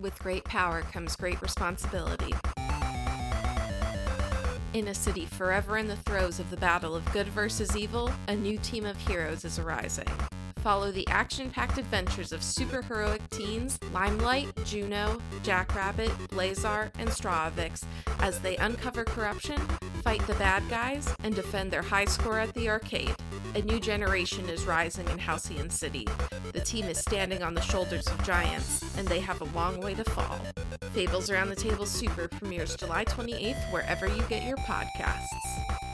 With great power comes great responsibility. In a city forever in the throes of the battle of good versus evil, a new team of heroes is arising. Follow the action packed adventures of superheroic teens Limelight, Juno, Jackrabbit, Blazar, and Strawvix as they uncover corruption, fight the bad guys, and defend their high score at the arcade. A new generation is rising in Halcyon City. The team is standing on the shoulders of giants, and they have a long way to fall. Fables Around the Table Super premieres July 28th wherever you get your podcasts.